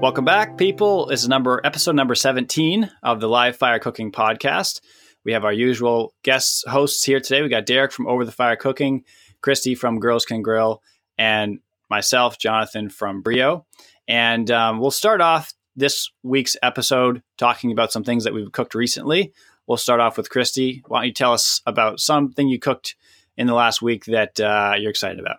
Welcome back, people. This is number episode number 17 of the Live Fire Cooking Podcast. We have our usual guest hosts here today. We got Derek from Over the Fire Cooking, Christie from Girls Can Grill, and myself, Jonathan from Breeo. And um, we'll start off this week's episode talking about some things that we've cooked recently. We'll start off with Christie. Why don't you tell us about something you cooked in the last week that uh, you're excited about?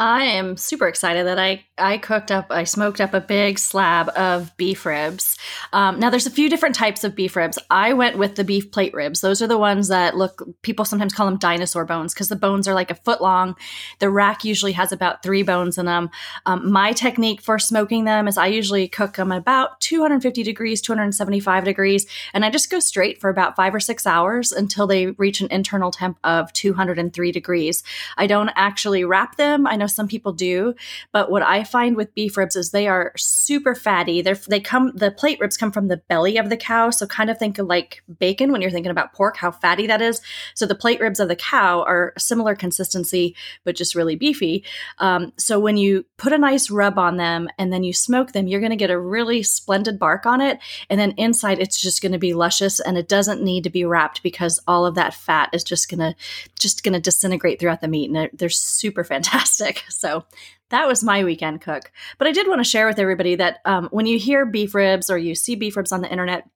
I am super excited that I I cooked up I smoked up a big slab of beef ribs. Um, now there's a few different types of beef ribs. I went with the beef plate ribs. Those are the ones that look people sometimes call them dinosaur bones because the bones are like a foot long. The rack usually has about three bones in them. Um, my technique for smoking them is I usually cook them about 250 degrees, 275 degrees, and I just go straight for about five or six hours until they reach an internal temp of 203 degrees. I don't actually wrap them. I know some people do, but what I find with beef ribs is they are super fatty. They're they come the plate ribs come from the belly of the cow, so kind of think of like bacon when you're thinking about pork, how fatty that is. So the plate ribs of the cow are similar consistency, but just really beefy. Um, so when you put a nice rub on them and then you smoke them, you're going to get a really splendid bark on it, and then inside it's just going to be luscious, and it doesn't need to be wrapped because all of that fat is just going to just going to disintegrate throughout the meat, and they're super fantastic. So that was my weekend cook. But I did want to share with everybody that um, when you hear beef ribs or you see beef ribs on the internet,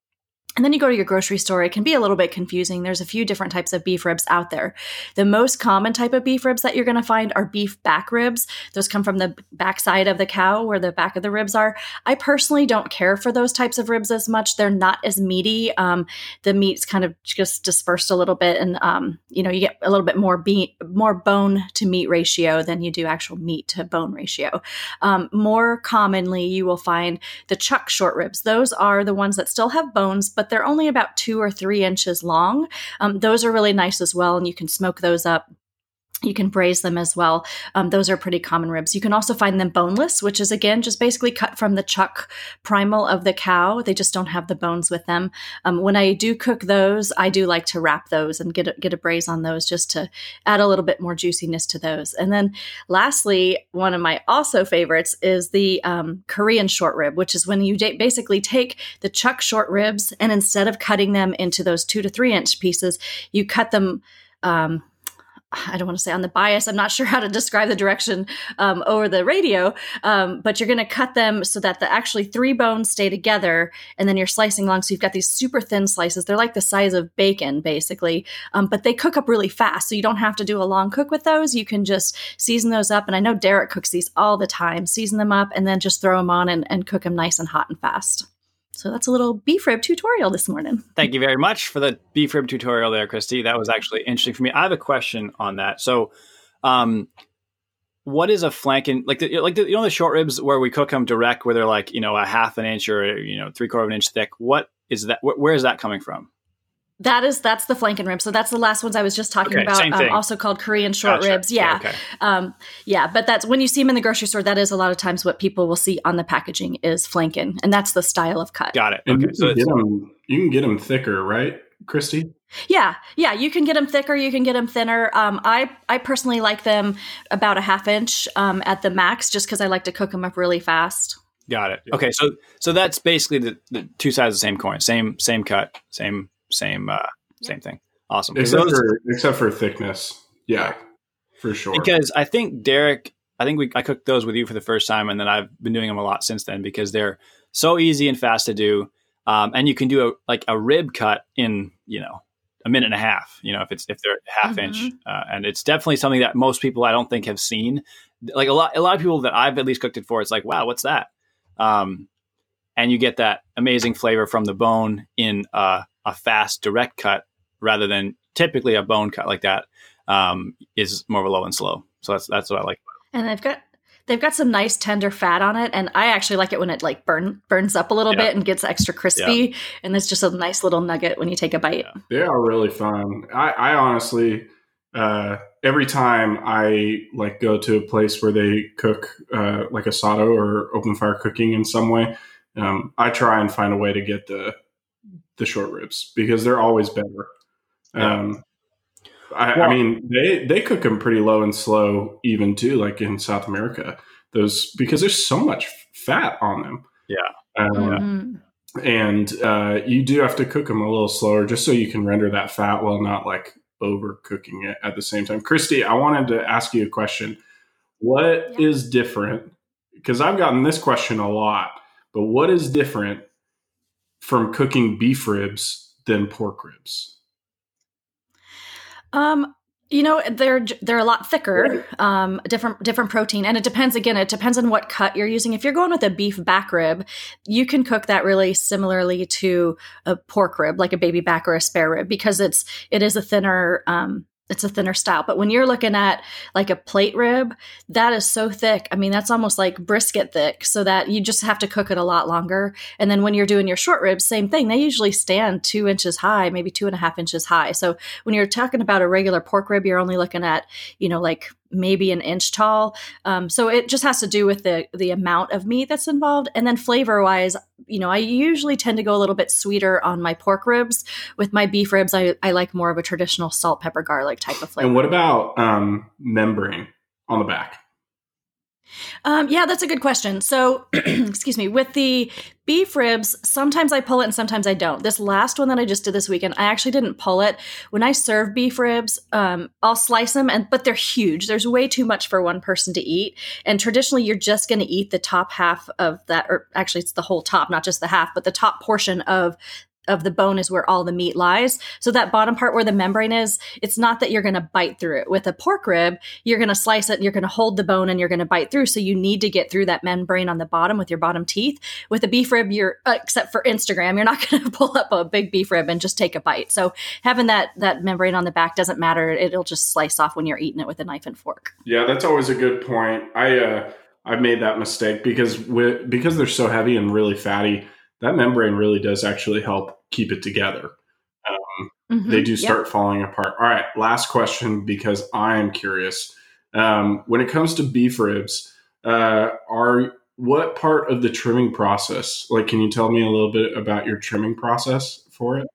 and then you go to your grocery store, it can be a little bit confusing. There's a few different types of beef ribs out there. The most common type of beef ribs that you're going to find are beef back ribs. Those come from the backside of the cow where the back of the ribs are. I personally don't care for those types of ribs as much. They're not as meaty. Um, the meat's kind of just dispersed a little bit, and um, you know you get a little bit more beat, more bone to meat ratio than you do actual meat to bone ratio. Um, more commonly, you will find the chuck short ribs. Those are the ones that still have bones, but but they're only about two or three inches long. Um, those are really nice as well, and you can smoke those up you can braise them as well. Um, those are pretty common ribs. You can also find them boneless, which is again just basically cut from the chuck primal of the cow. They just don't have the bones with them. Um, when I do cook those, I do like to wrap those and get a, get a braise on those just to add a little bit more juiciness to those. And then lastly, one of my also favorites is the um, Korean short rib, which is when you basically take the chuck short ribs and instead of cutting them into those two to three inch pieces, you cut them. Um, I don't want to say on the bias. I'm not sure how to describe the direction um, over the radio, um, but you're going to cut them so that the actually three bones stay together, and then you're slicing along. So you've got these super thin slices. They're like the size of bacon, basically, um, but they cook up really fast. So you don't have to do a long cook with those. You can just season those up. And I know Derek cooks these all the time. Season them up and then just throw them on and, and cook them nice and hot and fast. So that's a little beef rib tutorial this morning. Thank you very much for the beef rib tutorial there, Christie. That was actually interesting for me. I have a question on that. So, um, what is a flanken like the, like the, you know the short ribs where we cook them direct where they're like you know a half an inch or you know three quarter of an inch thick what is that wh- where is that coming from that is that's the flanken rib. So that's the last ones I was just talking okay, about. Um, also called Korean short gotcha. ribs. Yeah, yeah, okay. um, yeah. But that's when you see them in the grocery store. That is a lot of times what people will see on the packaging is flanken, and that's the style of cut. Got it. And okay, you so can, them, you can get them thicker, right, Christie? Yeah, yeah. You can get them thicker. You can get them thinner. Um, I I personally like them about a half inch um, at the max, just because I like to cook them up really fast. Got it. Okay, so so that's basically the, the two sides of the same coin. Same same cut. Same same uh, same thing. Awesome. Except those, for except for thickness. Yeah, for sure. Because I think Derek, I think we I cooked those with you for the first time, and then I've been doing them a lot since then because they're so easy and fast to do, um, and you can do a like a rib cut in you know a minute and a half. You know if it's if they're half mm-hmm. inch, uh, and it's definitely something that most people I don't think have seen. Like a lot a lot of people that I've at least cooked it for, it's like wow, what's that? Um, and you get that amazing flavor from the bone in uh, a fast direct cut rather than typically a bone cut like that um, is more of a low and slow. So that's that's what I like. And they've got they've got some nice tender fat on it, and I actually like it when it like burn burns up a little yeah. bit and gets extra crispy. Yeah. And it's just a nice little nugget when you take a bite. Yeah. They are really fun. I, I honestly. Uh, every time I like go to a place where they cook uh, like asado or open fire cooking in some way, um, I try and find a way to get the the short ribs because they're always better. Yeah. Um, I, well, I, mean, they they cook them pretty low and slow, even too, like in South America. Those because there's so much fat on them. Yeah. Um, Mhm. and uh, you do have to cook them a little slower just so you can render that fat while not like overcooking it at the same time. Christie, I wanted to ask you a question. What is Yeah. different? Because I've gotten this question a lot, but what is different from cooking beef ribs than pork ribs? Um, you know, they're they're a lot thicker, um, different different protein, and it depends. Again, it depends on what cut you're using. If you're going with a beef back rib, you can cook that really similarly to a pork rib, like a baby back or a spare rib, because it's it is a thinner. Um, it's a thinner style. But when you're looking at like a plate rib, that is so thick. I mean, that's almost like brisket thick, so that you just have to cook it a lot longer. And then when you're doing your short ribs, same thing. They usually stand two inches high, maybe two and a half inches high. So when you're talking about a regular pork rib, you're only looking at, you know, like maybe an inch tall. Um, so it just has to do with the the amount of meat that's involved, and then flavor wise, you know, I usually tend to go a little bit sweeter on my pork ribs. With my beef ribs, I, I like more of a traditional salt, pepper, garlic type of flavor. And what about um, membrane on the back? Um, yeah, that's a good question. So, excuse me, with the beef ribs, sometimes I pull it and sometimes I don't. This last one that I just did this weekend, I actually didn't pull it. When I serve beef ribs, um, I'll slice them, and but they're huge. There's way too much for one person to eat. And traditionally, you're just going to eat the top half of that, or actually, it's the whole top, not just the half, but the top portion of of the bone is where all the meat lies. So that bottom part where the membrane is, it's not that you're going to bite through it. With a pork rib, you're going to slice it and you're going to hold the bone and you're going to bite through. So you need to get through that membrane on the bottom with your bottom teeth. With a beef rib, you're uh, except for Instagram, you're not going to pull up a big beef rib and just take a bite. So having that that membrane on the back doesn't matter. It'll just slice off when you're eating it with a knife and fork. Yeah, that's always a good point. I uh, I've made that mistake because with, because they're so heavy and really fatty, that membrane really does actually help keep it together. Um, Mhm. they do Yep. start falling apart. All right, last question because I am curious. Um, when it comes to beef ribs, uh, are what part of the trimming process? Like, can you tell me a little bit about your trimming process for it?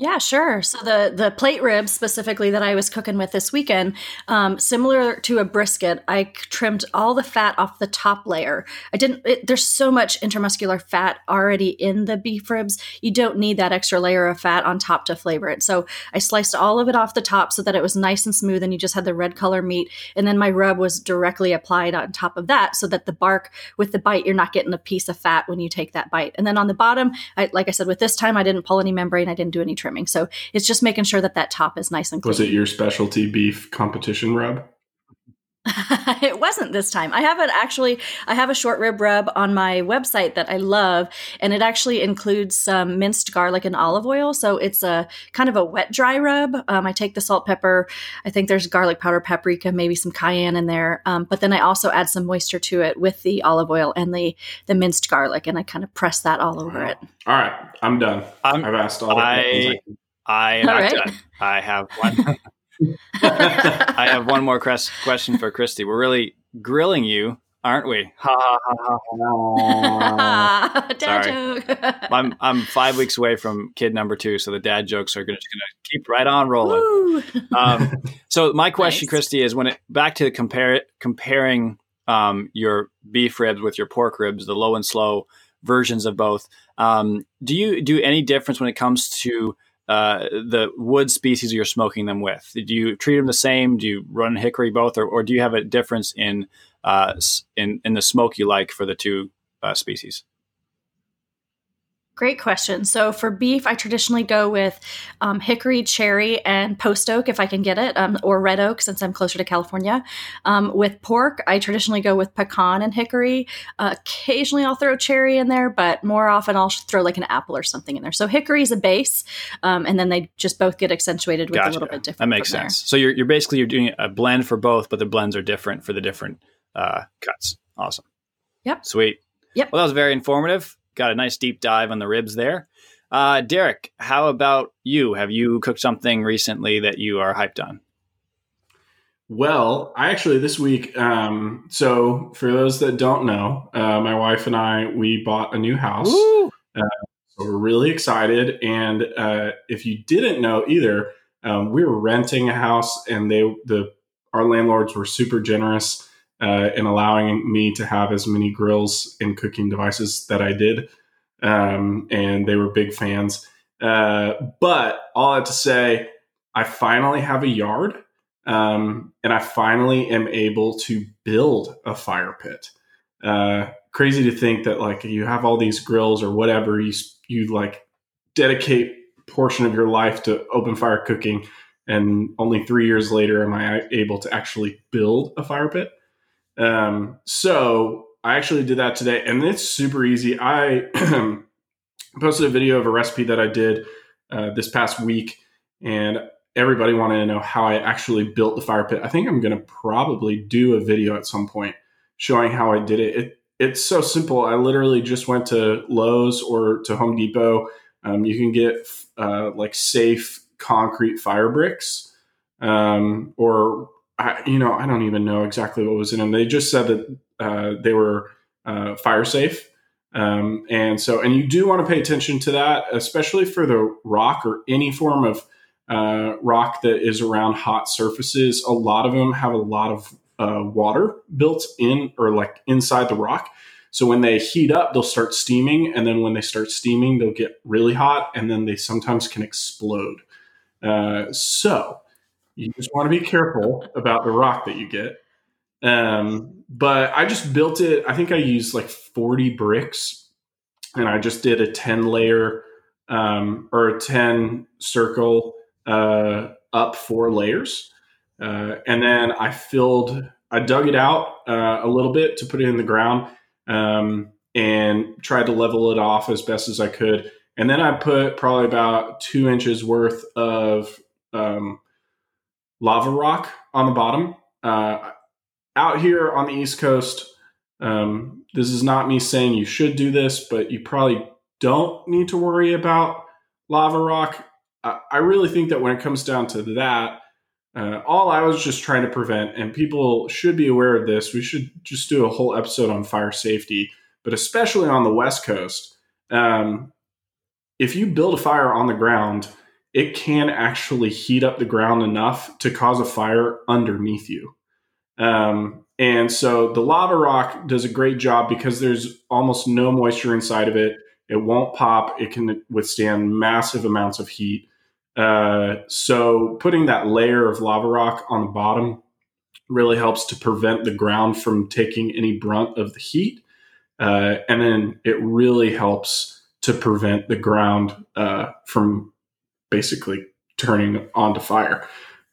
Yeah, sure. So the the plate ribs specifically that I was cooking with this weekend, um, similar to a brisket, I trimmed all the fat off the top layer. I didn't. It, there's so much intermuscular fat already in the beef ribs. You don't need that extra layer of fat on top to flavor it. So I sliced all of it off the top so that it was nice and smooth, and you just had the red color meat. And then my rub was directly applied on top of that, so that the bark with the bite, you're not getting a piece of fat when you take that bite. And then on the bottom, I, like I said, with this time, I didn't pull any membrane. I didn't do any trimming. So it's just making sure that that top is nice and clean. Was it your specialty beef competition rub? it wasn't this time. I have it actually. I have a short rib rub on my website that I love, and it actually includes some minced garlic and olive oil. So it's a kind of a wet dry rub. Um, I take the salt, pepper. I think there's garlic powder, paprika, maybe some cayenne in there. Um, but then I also add some moisture to it with the olive oil and the the minced garlic, and I kind of press that all over it. All right, I'm done. I'm, I've asked all the I- questions. I I am All not right. done. I have one. I have one more cres- question for Christie. We're really grilling you, aren't we? Ha ha ha ha. Dad Sorry. joke. I'm I'm five weeks away from kid number two, so the dad jokes are gonna, just gonna keep right on rolling. Um, so my question, Nice. Christie, is when it back to compare comparing um, your beef ribs with your pork ribs, the low and slow versions of both. Um, do you do any difference when it comes to uh, the wood species you're smoking them with? Do you treat them the same? Do you run hickory both, or, or do you have a difference in uh, in in the smoke you like for the two uh, species? Great question. So for beef, I traditionally go with um, hickory, cherry, and post oak if I can get it, um, or red oak since I'm closer to California. Um, with pork, I traditionally go with pecan and hickory. Uh, occasionally, I'll throw cherry in there, but more often I'll throw like an apple or something in there. So hickory is a base, um, and then they just both get accentuated with a little bit different. That makes from there. sense. So you're you're basically you're doing a blend for both, but the blends are different for the different uh, cuts. Awesome. Yep. Sweet. Yep. Well, that was very informative. Got a nice deep dive on the ribs there. Uh, Derek, how about you? Have you cooked something recently that you are hyped on? Well, I actually this week. Um, so for those that don't know, uh, my wife and I we bought a new house. Woo! So we're really excited. And uh, if you didn't know either, um, we were renting a house, and they the our landlords were super generous uh, and allowing me to have as many grills and cooking devices that I did. Um, and they were big fans. Uh, but all that to say, I finally have a yard um, and I finally am able to build a fire pit. Uh, crazy to think that like you have all these grills or whatever you you like dedicate portion of your life to open fire cooking and only three years later am i able to actually build a fire pit um, so i actually did that today and it's super easy. I posted a video of a recipe that i did uh, this past week and everybody wanted to know how i actually built the fire pit. I think i'm going to probably do a video at some point showing how i did it. it it's so simple. I literally just went to lowes or to home depot. Um, you can get uh, like safe concrete fire bricks, um, or I, you know, I don't even know exactly what was in them. They just said that uh, they were uh, fire safe. Um, and so, and you do want to pay attention to that, especially for the rock or any form of uh, rock that is around hot surfaces. A lot of them have a lot of uh, water built in or like inside the rock. So when they heat up, they'll start steaming, and then when they start steaming, they'll get really hot, and then they sometimes can explode. Uh, so you just want to be careful about the rock that you get. Um, but I just built it. I think I used like 40 bricks, and I just did a 10 layer um, or a 10 circle uh, up four layers. Uh, and then I filled, I dug it out uh, a little bit to put it in the ground um, and tried to level it off as best as I could. And then I put probably about two inches worth of um, lava rock on the bottom. Uh, out here on the East Coast, um, this is not me saying you should do this, but you probably don't need to worry about lava rock. I, really think that when it comes down to that, uh, all I was just trying to prevent, and people should be aware of this. We should just do a whole episode on fire safety, but especially on the West Coast. Um, if you build a fire on the ground, it can actually heat up the ground enough to cause a fire underneath you. Um, and so the lava rock does a great job because there's almost no moisture inside of it. It won't pop. It can withstand massive amounts of heat. Uh, so putting that layer of lava rock on the bottom really helps to prevent the ground from taking any brunt of the heat. Uh, and then it really helps to prevent the ground uh, from basically turning onto fire.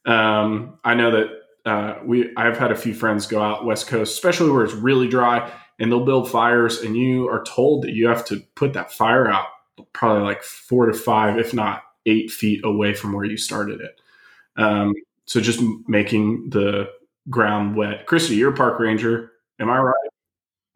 Um, I know that uh, we I've had a few friends go out west coast, especially where it's really dry, and they'll build fires, and you are told that you have to put that fire out probably like four to five, if not eight feet away from where you started it. Um, so just making the ground wet. Christie, you're a park ranger. Am I right?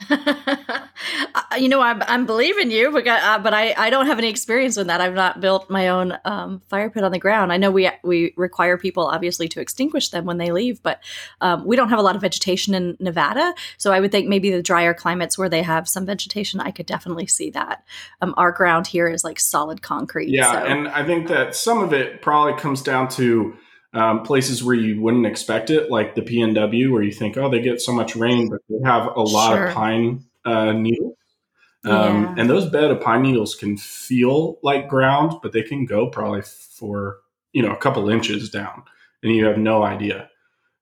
you know, I'm, I'm believing you, but, uh, but I, I don't have any experience in that. I've not built my own um, fire pit on the ground. I know we we require people obviously to extinguish them when they leave, but um, we don't have a lot of vegetation in Nevada. So I would think maybe the drier climates where they have some vegetation, I could definitely see that. Um, our ground here is like solid concrete. Yeah, so. and I think that some of it probably comes down to um, places where you wouldn't expect it, like the PNW, where you think, oh, they get so much rain, but they have a lot sure. of pine uh, needles. Um, yeah. And those bed of pine needles can feel like ground, but they can go probably for you know a couple inches down, and you have no idea.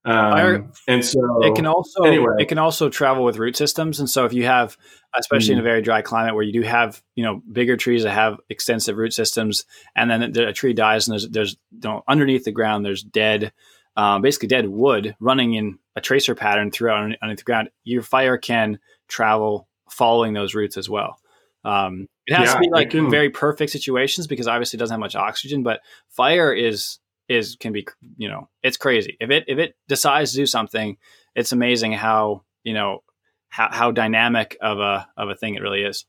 Um, and so it can also anyway. it can also travel with root systems. And so if you have, especially mm in a very dry climate where you do have you know bigger trees that have extensive root systems, and then a tree dies and there's there's you know, underneath the ground there's dead, um, basically dead wood running in a tracer pattern throughout underneath the ground. Your fire can travel following those roots as well. Um, it has yeah, to be like can... very perfect situations because obviously it doesn't have much oxygen, but fire is is can be you know it's crazy. If it if it decides to do something it's amazing how you know how, how dynamic of a of a thing it really is.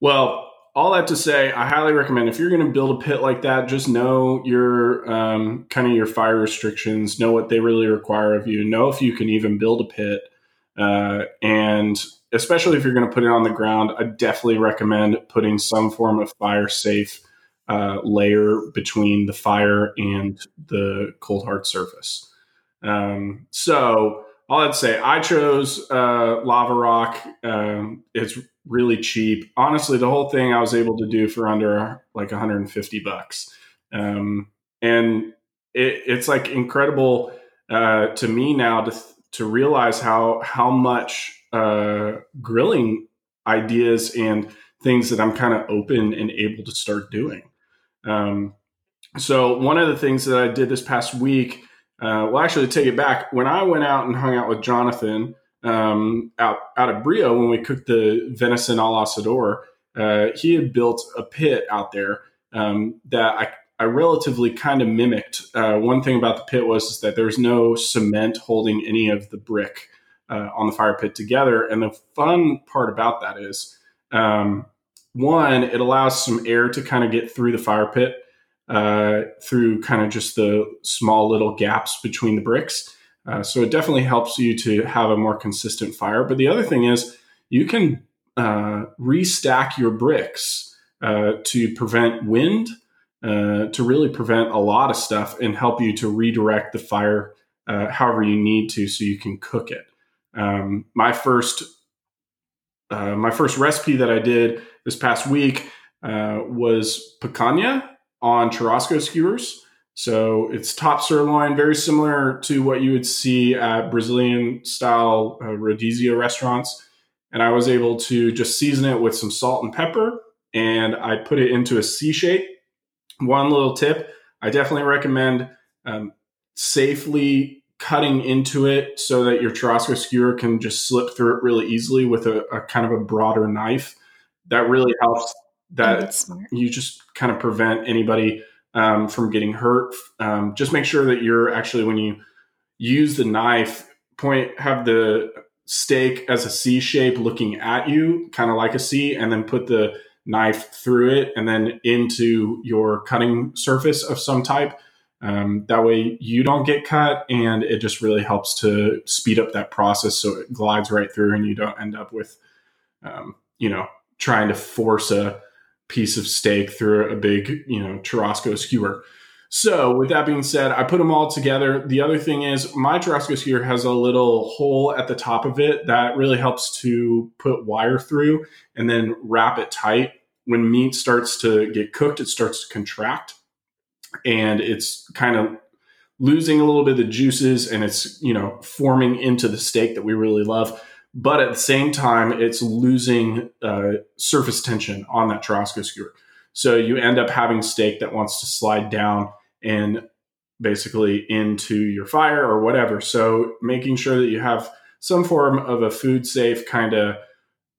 Well all that to say i highly recommend if you're going to build a pit like that just know your um, kind of your fire restrictions know what they really require of you know if you can even build a pit uh, and especially if you're going to put it on the ground, I definitely recommend putting some form of fire safe uh, layer between the fire and the cold hard surface. Um, so all I'd say, I chose uh, Lava Rock. Um, it's really cheap. Honestly, the whole thing I was able to do for under like 150 bucks, um, and it, it's like incredible uh, to me now to to realize how how much uh, grilling ideas and things that I'm kind of open and able to start doing. Um, so one of the things that I did this past week, uh, well, actually, take it back. When I went out and hung out with Jonathan um, out out of Breeo when we cooked the venison a l'asador, uh, he had built a pit out there um, that I, I relatively kind of mimicked. Uh, one thing about the pit was is that there was no cement holding any of the brick uh, on the fire pit together. And the fun part about that is, um, one, it allows some air to kind of get through the fire pit uh, through kind of just the small little gaps between the bricks. Uh, so it definitely helps you to have a more consistent fire. But the other thing is, you can uh, restack your bricks uh, to prevent wind, uh, to really prevent a lot of stuff, and help you to redirect the fire however you need to, so you can cook it. Um, my first uh, my first recipe that I did this past week uh, was picanha on churrasco skewers. So it's top sirloin, very similar to what you would see at Brazilian style uh, rodizio restaurants. And I was able to just season it with some salt and pepper, and I put it into a C shape. One little tip I definitely recommend um, safely cutting into it so that your churrasco skewer can just slip through it really easily with a, a kind of a broader knife. That really helps. That you just kind of prevent anybody um, from getting hurt. Um, just make sure that you're actually when you use the knife, point have the steak as a C shape looking at you, kind of like a C, and then put the knife through it and then into your cutting surface of some type um, that way you don't get cut, and it just really helps to speed up that process so it glides right through, and you don't end up with, um, you know, trying to force a piece of steak through a big, you know, churrasco skewer. So, with that being said, I put them all together. The other thing is, my churrasco skewer has a little hole at the top of it that really helps to put wire through and then wrap it tight. When meat starts to get cooked, it starts to contract and it's kind of losing a little bit of the juices and it's you know forming into the steak that we really love but at the same time it's losing uh, surface tension on that churrasco skewer so you end up having steak that wants to slide down and basically into your fire or whatever so making sure that you have some form of a food safe kind of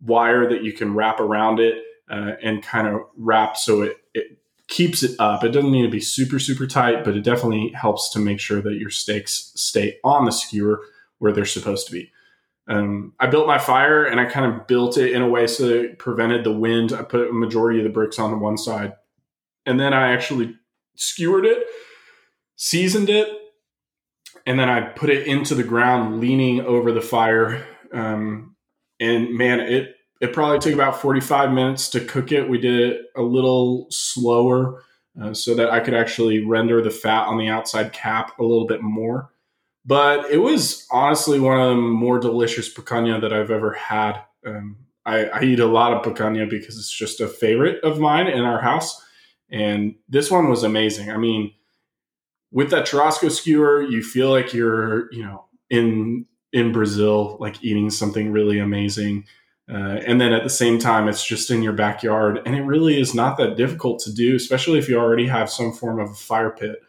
wire that you can wrap around it uh, and kind of wrap so it, it keeps it up. It doesn't need to be super, super tight, but it definitely helps to make sure that your steaks stay on the skewer where they're supposed to be. Um, I built my fire and I kind of built it in a way so that it prevented the wind. I put a majority of the bricks on the one side. And then I actually skewered it, seasoned it, and then I put it into the ground leaning over the fire. Um, and man, it it probably took about 45 minutes to cook it. We did it a little slower uh, so that I could actually render the fat on the outside cap a little bit more. But it was honestly one of the more delicious picanha that I've ever had. Um, I, I, eat a lot of picanha because it's just a favorite of mine in our house. And this one was amazing. I mean, with that churrasco skewer, you feel like you're, you know, in in Brazil, like eating something really amazing. Uh, and then at the same time, it's just in your backyard. And it really is not that difficult to do, especially if you already have some form of a fire pit.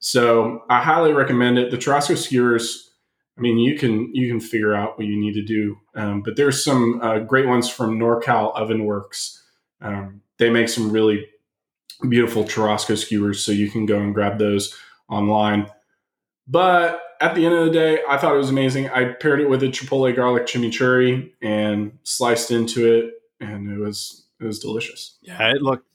So I highly recommend it. The Churrasco skewers, I mean, you can you can figure out what you need to do. Um, but there's some uh, great ones from NorCal Oven Works. Um, they make some really beautiful Churrasco skewers, so you can go and grab those online. But at the end of the day, I thought it was amazing. I paired it with a chipotle garlic chimichurri and sliced into it, and it was it was delicious. Yeah, it looked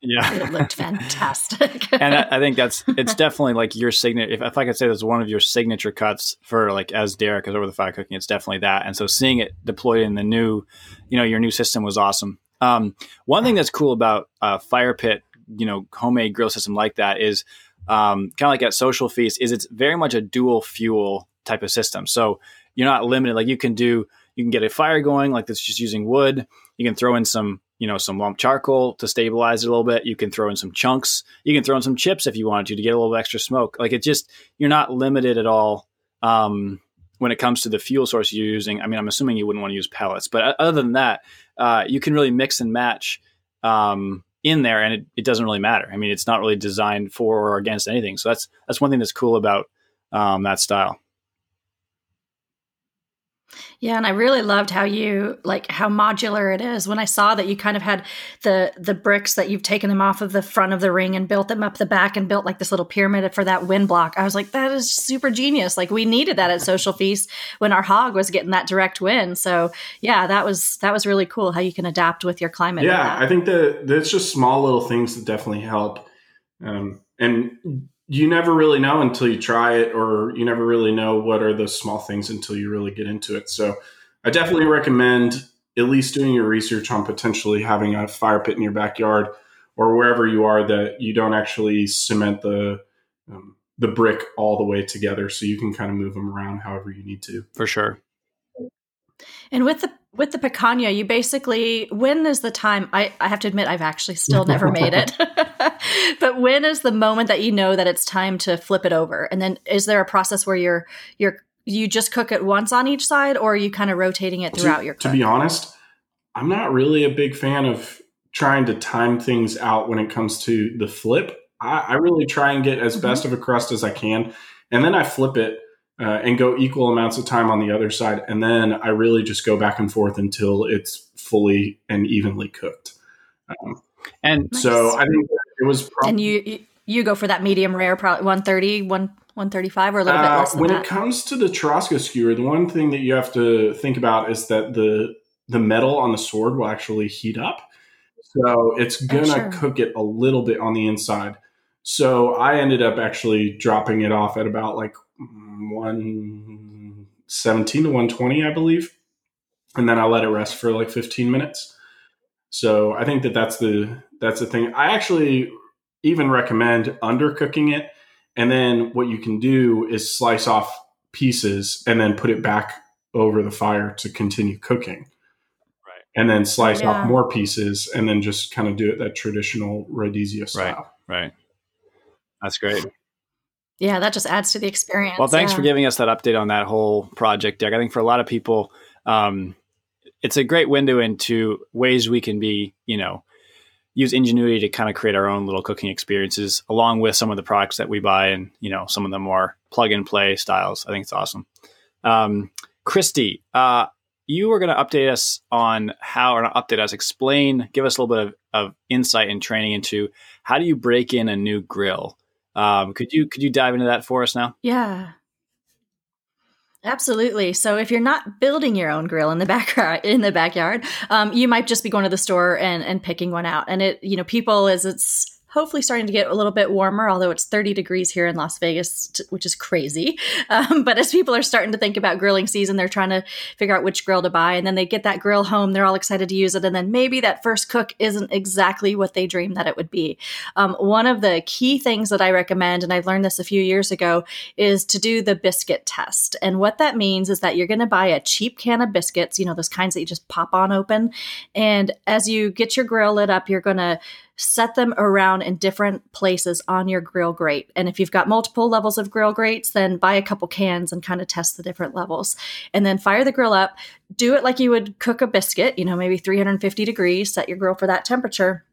yeah, it looked fantastic. and I, I, think that's it's definitely like your signature. If, if I could say that's one of your signature cuts for like as Derek is over the fire cooking, it's definitely that. And so seeing it deployed in the new, you know, your new system was awesome. Um, one thing that's cool about a fire pit, you know, homemade grill system like that is um, kind of like at Social Feast, is it's very much a dual fuel type of system. So you're not limited. Like you can do, you can get a fire going like that's just using wood. You can throw in some, you know, some lump charcoal to stabilize it a little bit. You can throw in some chunks. You can throw in some chips if you wanted to to get a little extra smoke. Like it just, you're not limited at all. Um, when it comes to the fuel source you're using, I mean, I'm assuming you wouldn't want to use pellets, but other than that, uh, you can really mix and match um, in there, and it, it, doesn't really matter. I mean, it's not really designed for or against anything. So that's that's one thing that's cool about um, that style. Yeah, and I really loved how you like how modular it is. When I saw that you kind of had the the bricks that you've taken them off of the front of the ring and built them up the back and built like this little pyramid for that wind block. I was like, that is super genius. Like we needed that at Social Feast when our hog was getting that direct wind. So yeah, that was that was really cool how you can adapt with your climate. Yeah, I think that that's just small little things that definitely help. Um, and you never really know until you try it, or you never really know what are the small things until you really get into it. So I definitely recommend at least doing your research on potentially having a fire pit in your backyard or wherever you are that you don't actually cement the um, the brick all the way together, so you can kind of move them around however you need to. For sure. And with the with the picanha, you basically when is the time? I, I have to admit, I've actually still never made it. but when is the moment that you know that it's time to flip it over? And then is there a process where you're you're you just cook it once on each side, or are you kind of rotating it throughout to, your? Cook? To be honest, I'm not really a big fan of trying to time things out when it comes to the flip. I, I really try and get as mm-hmm. best of a crust as I can, and then I flip it uh, and go equal amounts of time on the other side. And then I really just go back and forth until it's fully and evenly cooked. Um, and nice. so I think it was. Probably, and you you go for that medium rare, probably 130, 1, 135 or a little uh, bit less When that. it comes to the Churrasco skewer, the one thing that you have to think about is that the the metal on the sword will actually heat up. So it's gonna oh, sure. cook it a little bit on the inside. So I ended up actually dropping it off at about like 117 to 120, I believe. And then I let it rest for like 15 minutes. So I think that that's the that's the thing. I actually even recommend undercooking it. And then what you can do is slice off pieces and then put it back over the fire to continue cooking. Right. And then slice yeah. off more pieces and then just kind of do it that traditional rodizio style. Right. Right. That's great. Yeah, that just adds to the experience. Well, thanks yeah. for giving us that update on that whole project, Derek. I think for a lot of people, um, it's a great window into ways we can be, you know, use ingenuity to kind of create our own little cooking experiences along with some of the products that we buy and, you know, some of the more plug and play styles. I think it's awesome. Um, Christie, uh, you were going to update us on how, or not update us, explain, give us a little bit of, of insight and training into how do you break in a new grill? Um, could you could you dive into that for us now? Yeah. Absolutely. So if you're not building your own grill in the backyard, in the backyard, um, you might just be going to the store and, and picking one out. And it, you know, people as it's hopefully starting to get a little bit warmer, although it's 30 degrees here in Las Vegas, which is crazy. Um, but as people are starting to think about grilling season, they're trying to figure out which grill to buy. And then they get that grill home, they're all excited to use it. And then maybe that first cook isn't exactly what they dreamed that it would be. Um, one of the key things that I recommend, and I learned this a few years ago, is to do the biscuit test. And what that means is that you're going to buy a cheap can of biscuits, you know, those kinds that you just pop on open. And as you get your grill lit up, you're going to set them around in different places on your grill grate. And if you've got multiple levels of grill grates, then buy a couple cans and kind of test the different levels. And then fire the grill up. Do it like you would cook a biscuit, you know, maybe 350 degrees, set your grill for that temperature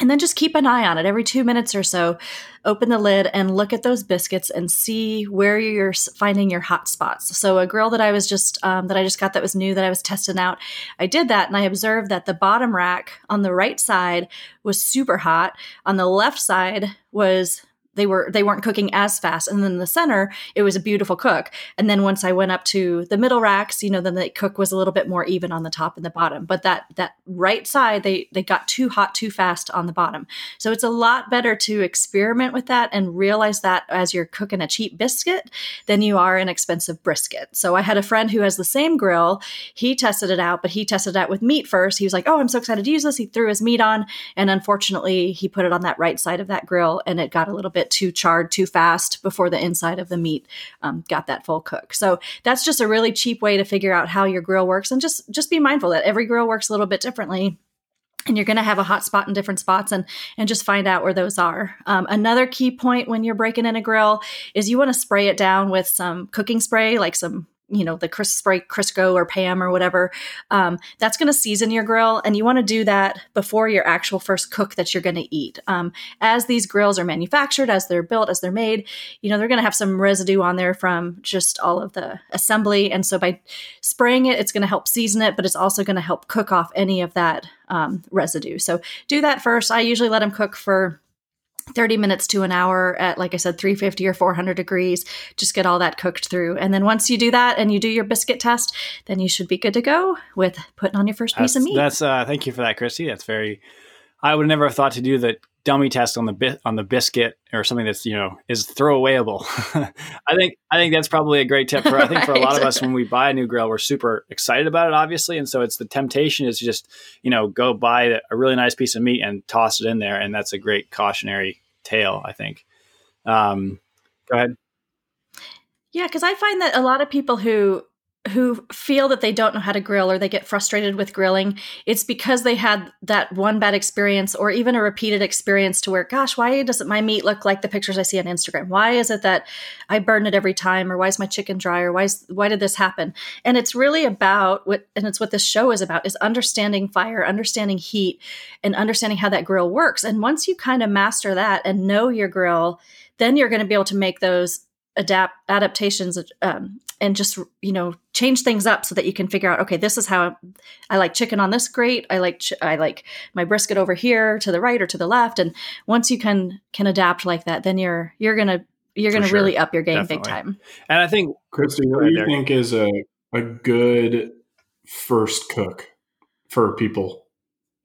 and then just keep an eye on it every two minutes or so. Open the lid and look at those biscuits and see where you're finding your hot spots. So a grill that I was just um, that I just got that was new that I was testing out, I did that and I observed that the bottom rack on the right side was super hot. On the left side was they were they weren't cooking as fast. And then the center it was a beautiful cook. And then once i went up to the middle racks you know then the cook was a little bit more even on the top and the bottom. But that that right side they they got too hot too fast on the bottom. So it's a lot better to experiment with that and realize that as you're cooking a cheap biscuit than you are an expensive brisket. So i had a friend who has the same grill. He tested it out but he tested it out with meat first. He was like oh i'm so excited to use this. He threw his meat on and unfortunately he put it on that right side of that grill and it got a little bit too charred too fast before the inside of the meat um, got that full cook. So that's just a really cheap way to figure out how your grill works, and just just be mindful that every grill works a little bit differently and you're going to have a hot spot in different spots and and just find out where those are um, another key point when you're breaking in a grill is you want to spray it down with some cooking spray like some you know the spray Crisco or Pam or whatever. Um, that's going to season your grill, and you want to do that before your actual first cook that you're going to eat. Um, as these grills are manufactured, as they're built, as they're made, you know they're going to have some residue on there from just all of the assembly, and so by spraying it, it's going to help season it, but it's also going to help cook off any of that um, residue. So do that first. I usually let them cook for 30 minutes to an hour at like i said 350 or 400 degrees. Just get all that cooked through. And then once you do that and you do your biscuit test then you should be good to go with putting on your first piece of meat. that's uh thank you for that christie. That's very i would never have thought to do the dummy test on the bit on the biscuit or something that's you know is throwawayable. I think i think that's probably a great tip for i think for a lot of us when we buy a new grill we're super excited about it obviously and so it's the temptation is just you know go buy a really nice piece of meat and toss it in there and that's a great cautionary tale i think. Um go ahead. Yeah because i find that a lot of people who who feel that they don't know how to grill or they get frustrated with grilling, it's because they had that one bad experience or even a repeated experience to where, gosh, why doesn't my meat look like the pictures I see on Instagram? Why is it that I burn it every time? Or why is my chicken dry? Or why, is, why did this happen? And it's really about what, and it's what this show is about, is understanding fire, understanding heat, and understanding how that grill works. And once you kind of master that and know your grill, then you're going to be able to make those adapt adaptations um, and just you know change things up so that you can figure out okay this is how i like chicken on this grate. I like ch- i like my brisket over here to the right or to the left. And once you can can adapt like that then you're you're gonna you're gonna sure. really up your game Definitely. big time. And i think christie what do you think is a a good first cook for people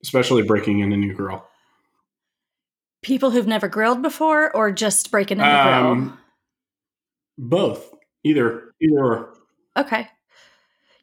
especially breaking in a new grill? People who've never grilled before or just breaking in the um, grill both. Either either or. Okay.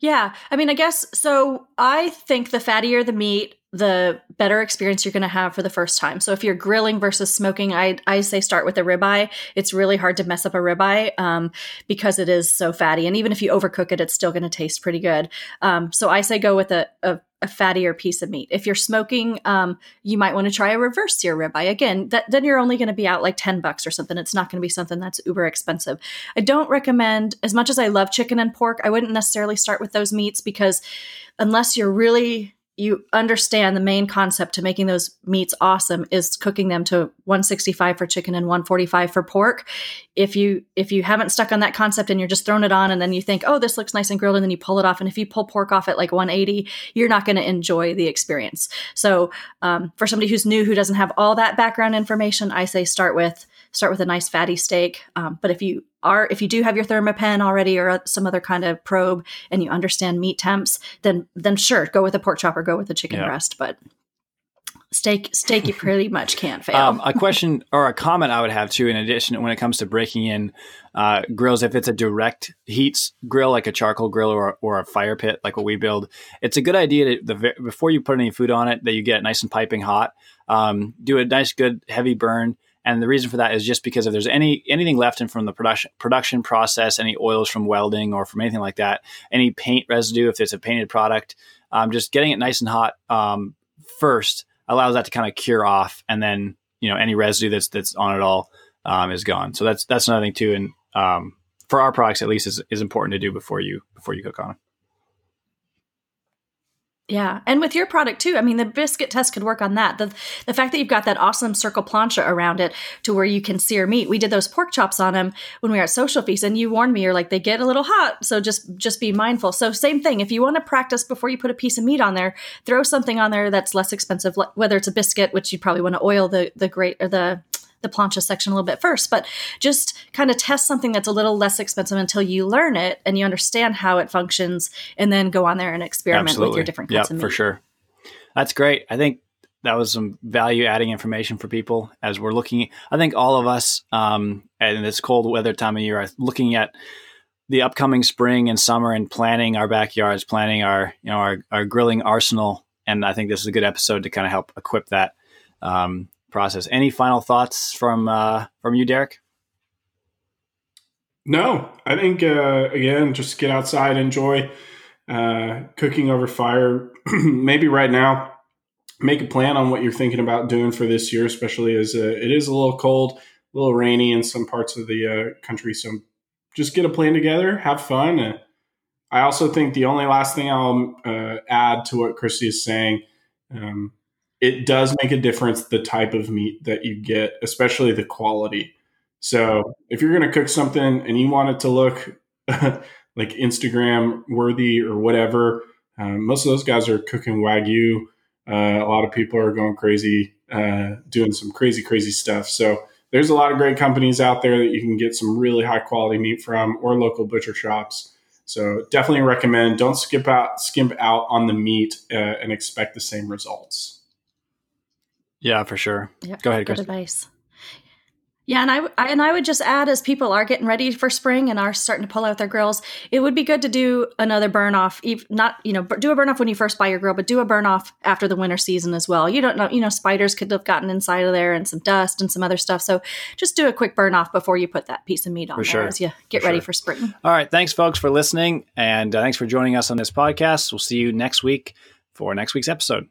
Yeah. I mean, I guess so. I think the fattier the meat, the better experience you're going to have for the first time. So if you're grilling versus smoking, I, I say start with a ribeye. It's really hard to mess up a ribeye um, because it is so fatty. And even if you overcook it, it's still going to taste pretty good. Um, so I say go with a, a a fattier piece of meat. If you're smoking, um, you might want to try a reverse sear ribeye. Again, that, then you're only going to be out like 10 bucks or something. It's not going to be something that's uber expensive. I don't recommend, as much as I love chicken and pork, I wouldn't necessarily start with those meats because unless you're really you understand the main concept to making those meats awesome is cooking them to 165 for chicken and 145 for pork if you if you haven't stuck on that concept and you're just throwing it on and then you think oh this looks nice and grilled and then you pull it off and if you pull pork off at like 180 you're not going to enjoy the experience so um, for somebody who's new who doesn't have all that background information i say start with start with a nice fatty steak. Um, but if you are, if you do have your thermapen already or some other kind of probe and you understand meat temps, then then sure, go with a pork chop or go with a chicken yeah. breast. But steak steak you pretty much can't fail. Um, a question or a comment I would have too, in addition, when it comes to breaking in uh, grills, if it's a direct heat grill like a charcoal grill or, or a fire pit like what we build, it's a good idea to the, before you put any food on it that you get nice and piping hot. Um, do a nice good heavy burn and the reason for that is just because if there's any anything left in from the production production process, any oils from welding or from anything like that, any paint residue, if it's a painted product, um, just getting it nice and hot um, first allows that to kind of cure off, and then you know any residue that's that's on it all um, is gone. So that's that's another thing too, and um, for our products at least is, is important to do before you before you cook on them. Yeah, and with your product too. I mean, the biscuit test could work on that. The the fact that you've got that awesome circle plancha around it to where you can sear meat. We did those pork chops on them when we were at Social Feast, and you warned me. You're like, they get a little hot, so just just be mindful. So same thing. If you want to practice before you put a piece of meat on there, throw something on there that's less expensive, whether it's a biscuit, which you probably want to oil the the grate or the the plancha section a little bit first, but just kind of test something that's a little less expensive until you learn it and you understand how it functions, and then go on there and experiment Absolutely. with your different kinds yep, of meat. for sure. That's great. I think that was some value adding information for people as we're looking. I think all of us um, in this cold weather time of year are looking at the upcoming spring and summer and planning our backyards, planning our you know our, our grilling arsenal. And I think this is a good episode to kind of help equip that. Um, process. Any final thoughts from uh, from you, Derek? No, I think uh, again, just get outside, enjoy uh, cooking over fire. Maybe right now, make a plan on what you're thinking about doing for this year, especially as uh, it is a little cold, a little rainy in some parts of the uh, country. So just get a plan together, have fun. And I also think the only last thing I'll uh, add to what Christie is saying. Um, it does make a difference the type of meat that you get, especially the quality. So if you're going to cook something and you want it to look like Instagram worthy or whatever, um, most of those guys are cooking wagyu. Uh, a lot of people are going crazy, uh, doing some crazy, crazy stuff. So there's a lot of great companies out there that you can get some really high quality meat from, or local butcher shops. So definitely recommend. Don't skip out, skimp out on the meat, uh, and expect the same results. Yeah, for sure. Yeah, Go ahead, Good Chris. advice. Yeah, and I, I and I would just add as people are getting ready for spring and are starting to pull out their grills, it would be good to do another burn off. Not you know do a burn off when you first buy your grill, but do a burn off after the winter season as well. You don't know you know spiders could have gotten inside of there and some dust and some other stuff. So just do a quick burn off before you put that piece of meat on For there sure. as you get For ready sure. for spring. All right. Thanks, folks, for listening. And uh, thanks for joining us on this podcast. We'll see you next week for next week's episode.